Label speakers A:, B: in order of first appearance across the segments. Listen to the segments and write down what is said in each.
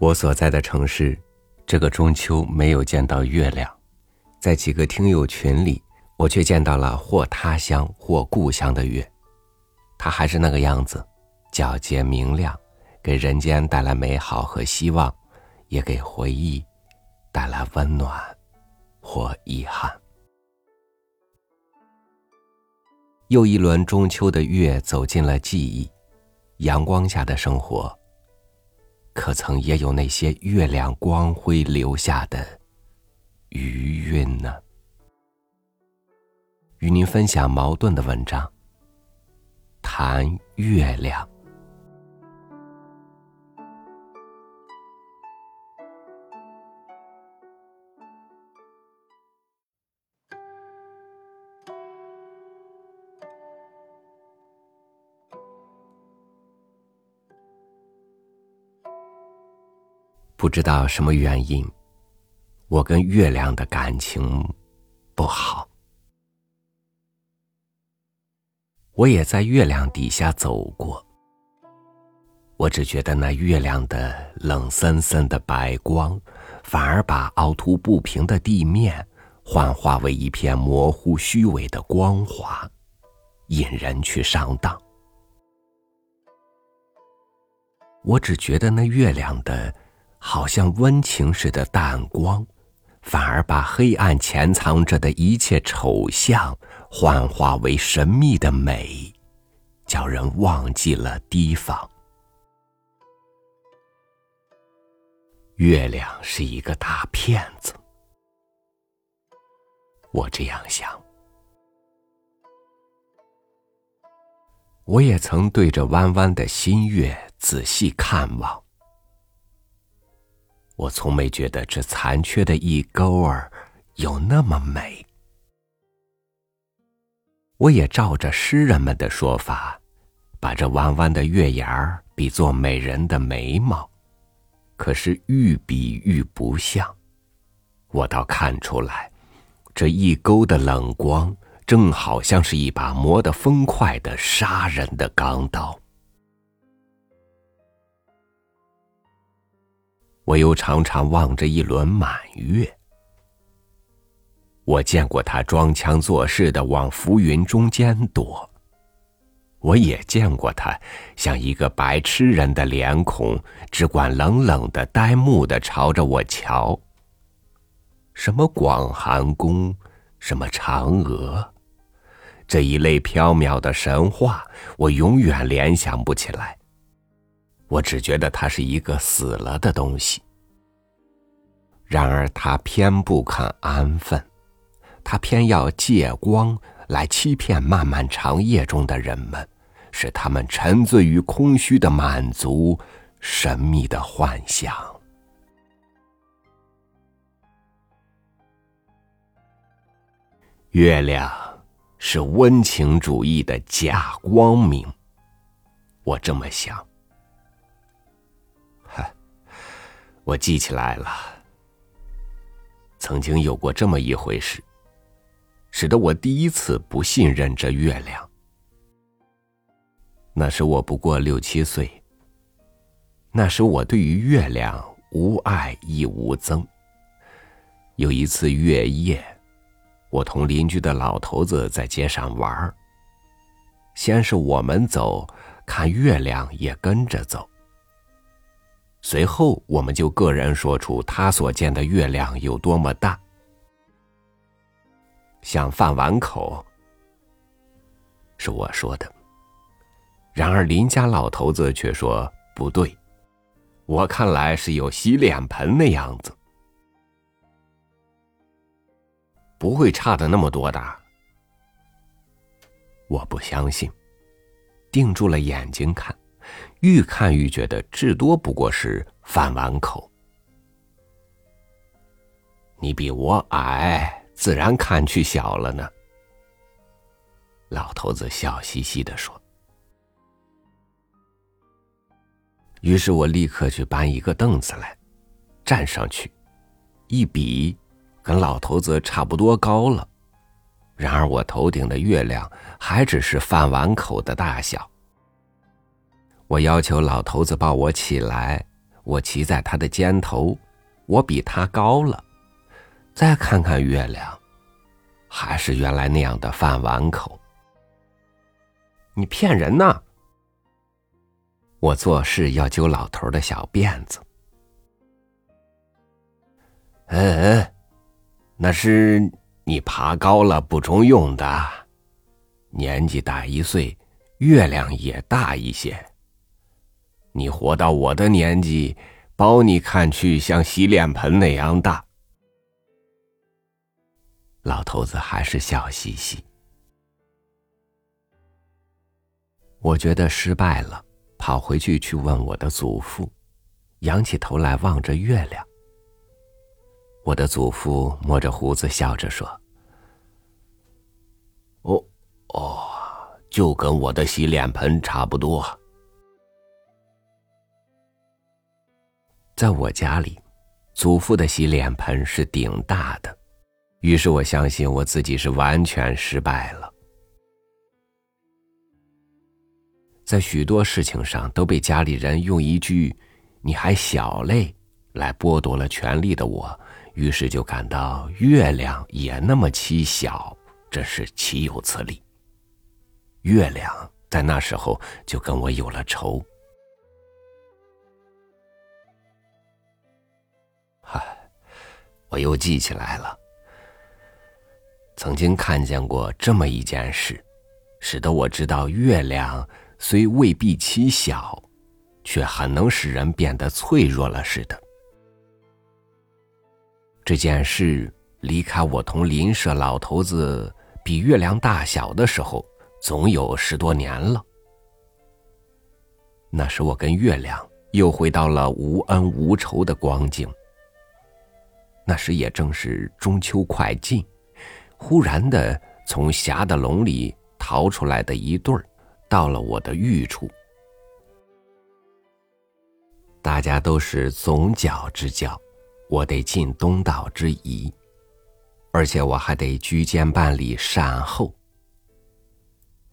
A: 我所在的城市，这个中秋没有见到月亮，在几个听友群里，我却见到了或他乡或故乡的月，它还是那个样子，皎洁明亮，给人间带来美好和希望，也给回忆带来温暖或遗憾。又一轮中秋的月走进了记忆，阳光下的生活。可曾也有那些月亮光辉留下的余韵呢？与您分享矛盾的文章，谈月亮。不知道什么原因，我跟月亮的感情不好。我也在月亮底下走过，我只觉得那月亮的冷森森的白光，反而把凹凸不平的地面幻化为一片模糊虚伪的光华，引人去上当。我只觉得那月亮的。好像温情似的淡光，反而把黑暗潜藏着的一切丑相幻化为神秘的美，叫人忘记了提防。月亮是一个大骗子，我这样想。我也曾对着弯弯的新月仔细看望。我从没觉得这残缺的一钩儿有那么美。我也照着诗人们的说法，把这弯弯的月牙儿比作美人的眉毛，可是愈比愈不像。我倒看出来，这一钩的冷光，正好像是一把磨得锋快的杀人的钢刀。我又常常望着一轮满月，我见过他装腔作势的往浮云中间躲，我也见过他像一个白痴人的脸孔，只管冷冷的、呆木的朝着我瞧。什么广寒宫，什么嫦娥，这一类缥缈的神话，我永远联想不起来。我只觉得它是一个死了的东西。然而他偏不肯安分，他偏要借光来欺骗漫漫长夜中的人们，使他们沉醉于空虚的满足、神秘的幻想。月亮是温情主义的假光明，我这么想。我记起来了，曾经有过这么一回事，使得我第一次不信任这月亮。那时我不过六七岁，那时我对于月亮无爱亦无憎。有一次月夜，我同邻居的老头子在街上玩儿。先是我们走，看月亮也跟着走。随后，我们就个人说出他所见的月亮有多么大，像饭碗口，是我说的。然而邻家老头子却说不对，我看来是有洗脸盆那样子，不会差的那么多的。我不相信，定住了眼睛看。愈看愈觉得至多不过是饭碗口。你比我矮，自然看去小了呢。老头子笑嘻嘻的说。于是我立刻去搬一个凳子来，站上去，一比，跟老头子差不多高了。然而我头顶的月亮还只是饭碗口的大小。我要求老头子抱我起来，我骑在他的肩头，我比他高了。再看看月亮，还是原来那样的饭碗口。你骗人呢！我做事要揪老头的小辫子。嗯嗯，那是你爬高了不中用的。年纪大一岁，月亮也大一些。你活到我的年纪，包你看去像洗脸盆那样大。老头子还是笑嘻嘻。我觉得失败了，跑回去去问我的祖父，仰起头来望着月亮。我的祖父摸着胡子笑着说：“哦，哦，就跟我的洗脸盆差不多。”在我家里，祖父的洗脸盆是顶大的，于是我相信我自己是完全失败了。在许多事情上都被家里人用一句“你还小嘞”来剥夺了权利的我。于是就感到月亮也那么蹊小，这是岂有此理。月亮在那时候就跟我有了仇。我又记起来了，曾经看见过这么一件事，使得我知道月亮虽未必其小，却很能使人变得脆弱了似的。这件事离开我同邻舍老头子比月亮大小的时候，总有十多年了。那时我跟月亮又回到了无恩无仇的光景。那时也正是中秋快尽，忽然的从霞的笼里逃出来的一对儿，到了我的寓处。大家都是总角之交。我得尽东道之谊，而且我还得居间办理善后。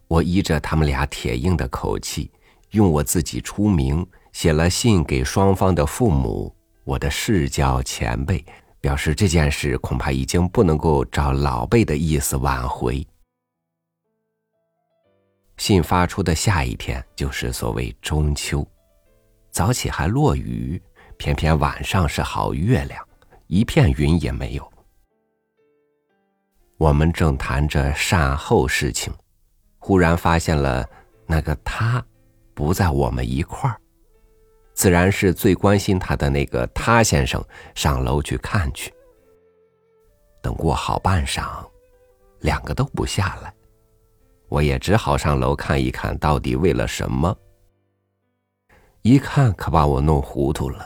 A: 我依着他们俩铁硬的口气，用我自己出名，写了信给双方的父母，我的世交前辈，表示这件事恐怕已经不能够照老辈的意思挽回。信发出的下一天就是所谓中秋，早起还落雨。偏偏晚上是好月亮，一片云也没有。我们正谈着善后事情，忽然发现了那个他不在我们一块儿，自然是最关心他的那个他先生上楼去看去。等过好半晌，两个都不下来，我也只好上楼看一看到底为了什么。一看可把我弄糊涂了。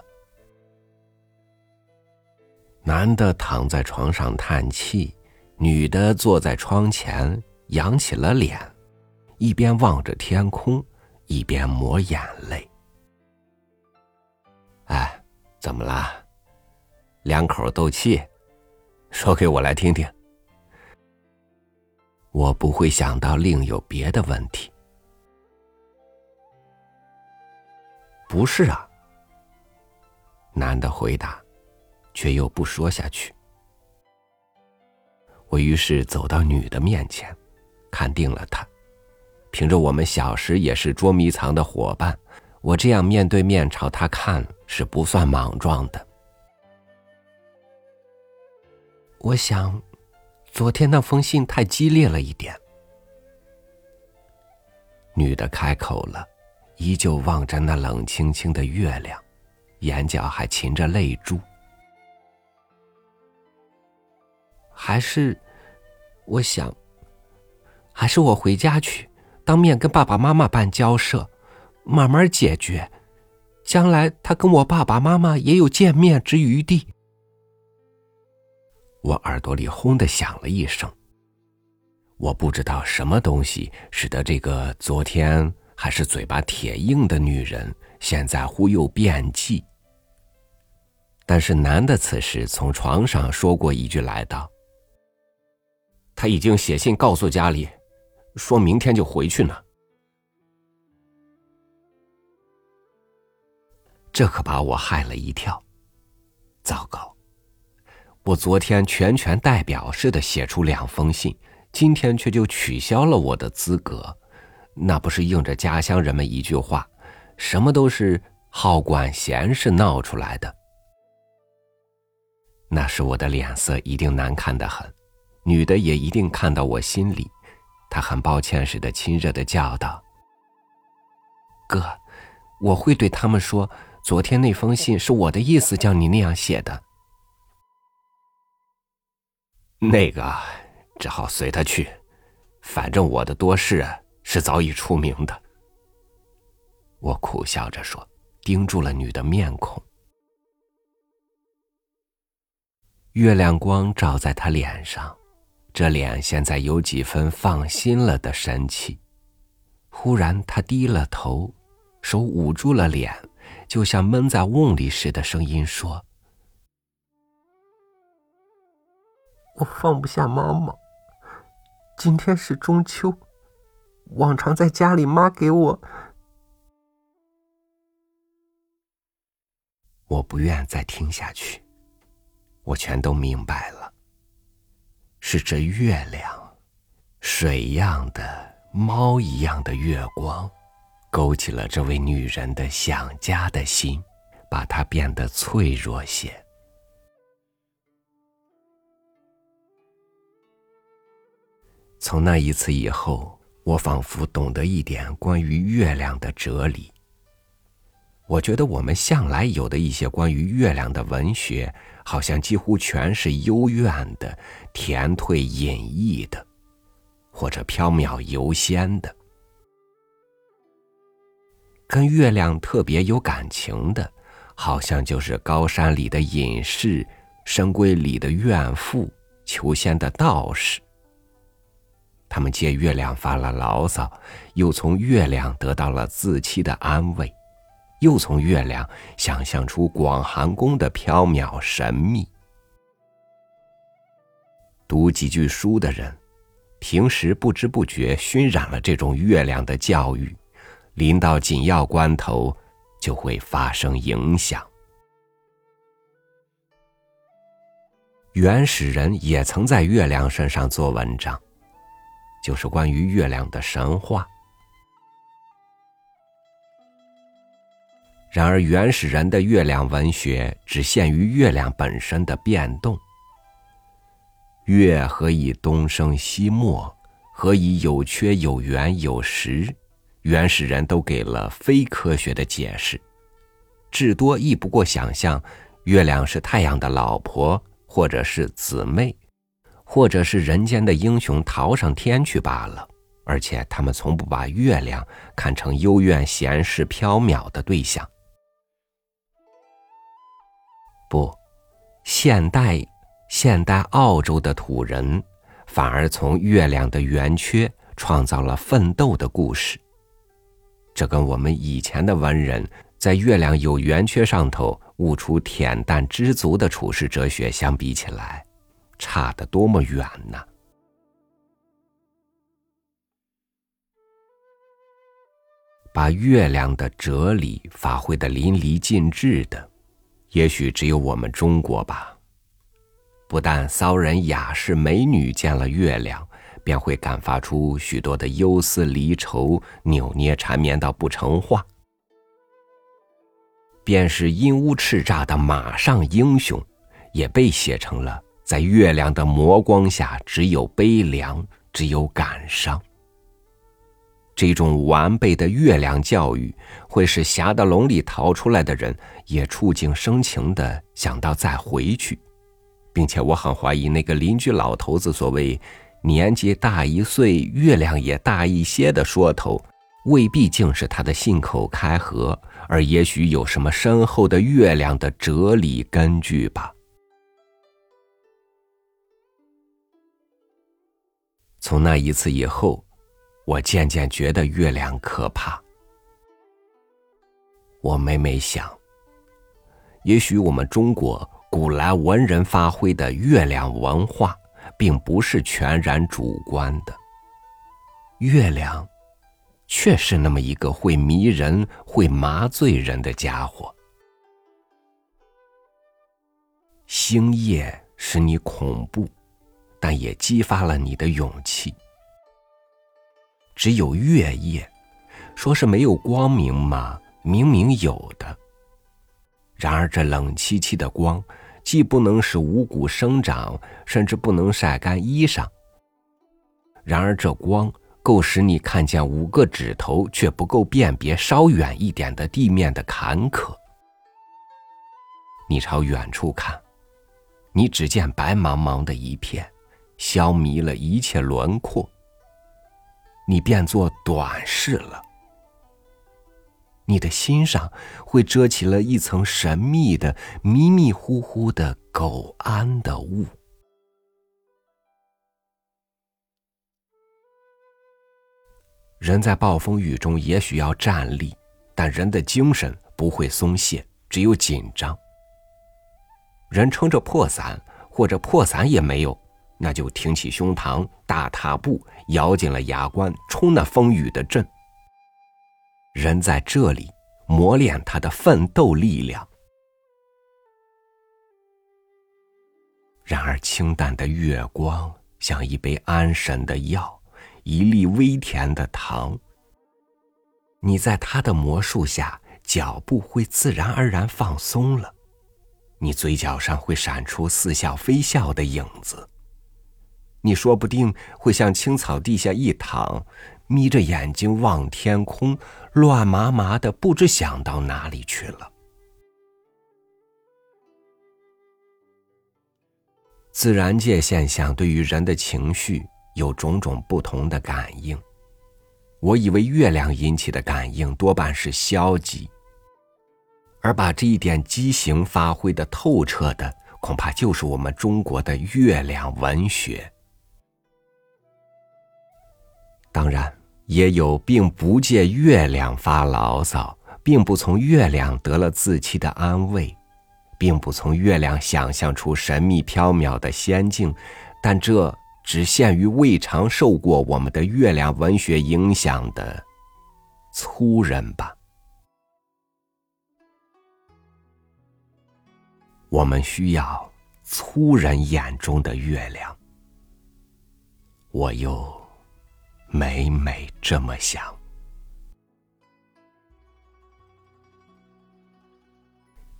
A: 男的躺在床上叹气，女的坐在窗前扬起了脸，一边望着天空，一边抹眼泪。哎，怎么啦？两口斗气，说给我来听听。我不会想到另有别的问题。不是啊，男的回答。却又不说下去。我于是走到女的面前，看定了她。凭着我们小时也是捉迷藏的伙伴，我这样面对面朝她看是不算莽撞的。我想，昨天那封信太激烈了一点。女的开口了，依旧望着那冷清清的月亮，眼角还噙着泪珠。还是，我想，还是我回家去，当面跟爸爸妈妈办交涉，慢慢解决。将来他跟我爸爸妈妈也有见面之余地。我耳朵里轰的响了一声。我不知道什么东西使得这个昨天还是嘴巴铁硬的女人，现在忽又变计。但是男的此时从床上说过一句来道。他已经写信告诉家里，说明天就回去呢。这可把我害了一跳。糟糕！我昨天全权代表似的写出两封信，今天却就取消了我的资格，那不是应着家乡人们一句话：“什么都是好管闲事闹出来的。”那时我的脸色一定难看得很，女的也一定看到我心里。她很抱歉似的，亲热的叫道：“哥，我会对他们说，昨天那封信是我的意思，叫你那样写的。”那个只好随他去，反正我的多事是早已出名的。我苦笑着说，盯住了女的面孔。月亮光照在她脸上，这脸现在有几分放心了的神气。忽然，她低了头，手捂住了脸，就像闷在瓮里似的，声音说。我放不下妈妈。今天是中秋，往常在家里，妈给我……我不愿再听下去，我全都明白了。是这月亮，水样的、猫一样的月光，勾起了这位女人的想家的心，把她变得脆弱些。从那一次以后，我仿佛懂得一点关于月亮的哲理。我觉得我们向来有的一些关于月亮的文学，好像几乎全是幽怨的、甜退隐逸的，或者飘渺游仙的。跟月亮特别有感情的，好像就是高山里的隐士、深闺里的怨妇、求仙的道士。他们借月亮发了牢骚，又从月亮得到了自欺的安慰，又从月亮想象出广寒宫的缥缈神秘。读几句书的人，平时不知不觉熏染了这种月亮的教育，临到紧要关头，就会发生影响。原始人也曾在月亮身上做文章。就是关于月亮的神话。然而，原始人的月亮文学只限于月亮本身的变动。月何以东升西没？何以有缺有圆有实？原始人都给了非科学的解释，至多亦不过想象月亮是太阳的老婆，或者是姊妹。或者是人间的英雄逃上天去罢了，而且他们从不把月亮看成幽怨闲适缥缈的对象。不，现代现代澳洲的土人反而从月亮的圆缺创造了奋斗的故事。这跟我们以前的文人在月亮有圆缺上头悟出恬淡知足的处世哲学相比起来。差得多么远呢？把月亮的哲理发挥的淋漓尽致的，也许只有我们中国吧。不但骚人雅士美女见了月亮，便会感发出许多的忧思离愁、扭捏缠绵到不成话；便是阴乌叱咤的马上英雄，也被写成了。在月亮的魔光下，只有悲凉，只有感伤。这种完备的月亮教育，会使侠的笼里逃出来的人也触景生情的想到再回去，并且我很怀疑那个邻居老头子所谓“年纪大一岁，月亮也大一些”的说头，未必竟是他的信口开河，而也许有什么深厚的月亮的哲理根据吧。从那一次以后，我渐渐觉得月亮可怕。我每每想，也许我们中国古来文人发挥的月亮文化，并不是全然主观的。月亮却是那么一个会迷人会麻醉人的家伙。星夜使你恐怖但也激发了你的勇气。只有月夜说是没有光明嘛明明有的。然而这冷凄凄的光既不能使五谷生长，甚至不能晒干衣裳。然而这光够使你看见五个指头，却不够辨别稍远一点的地面的坎坷。你朝远处看，你只见白茫茫的一片，消弭了一切轮廓。你变作短视了，你的心上会遮起了一层神秘的、迷迷糊糊的苟安的雾。人在暴风雨中也许要站立，但人的精神不会松懈，只有紧张。人撑着破伞，或者破伞也没有。那就挺起胸膛，大踏步，咬紧了牙关，冲那风雨的阵。人在这里磨练他的奋斗力量。然而，清淡的月光像一杯安神的药，一粒微甜的糖。你在他的魔术下，脚步会自然而然放松了，你嘴角上会闪出似笑非笑的影子。你说不定会向青草地下一躺，眯着眼睛望天空，乱麻麻的，不知想到哪里去了。自然界现象对于人的情绪有种种不同的感应，我以为月亮引起的感应多半是消极，而把这一点畸形发挥的透彻的，恐怕就是我们中国的月亮文学。当然，也有并不借月亮发牢骚，并不从月亮得了自欺的安慰，并不从月亮想象出神秘缥缈的仙境，但这只限于未尝受过我们的月亮文学影响的粗人吧。我们需要粗人眼中的月亮。我又。每每这么想。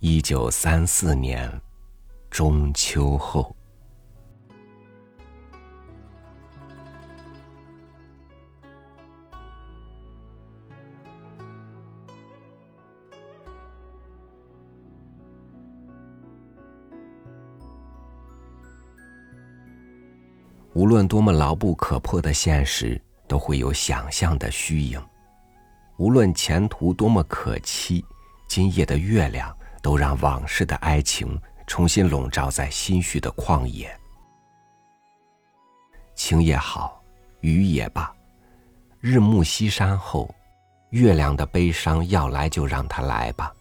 A: 一九三四年中秋后。无论多么牢不可破的现实。都会有想象的虚影，无论前途多么可期，今夜的月亮都让往事的哀情重新笼罩在心绪的旷野。晴也好，雨也罢，日暮西山后，月亮的悲伤要来就让它来吧，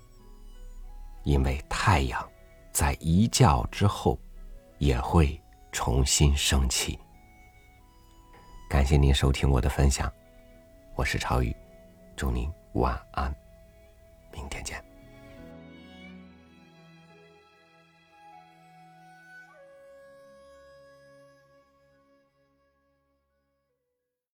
A: 因为太阳在一觉之后也会重新升起。感谢您收听我的分享，我是超宇，祝您晚安，明天见。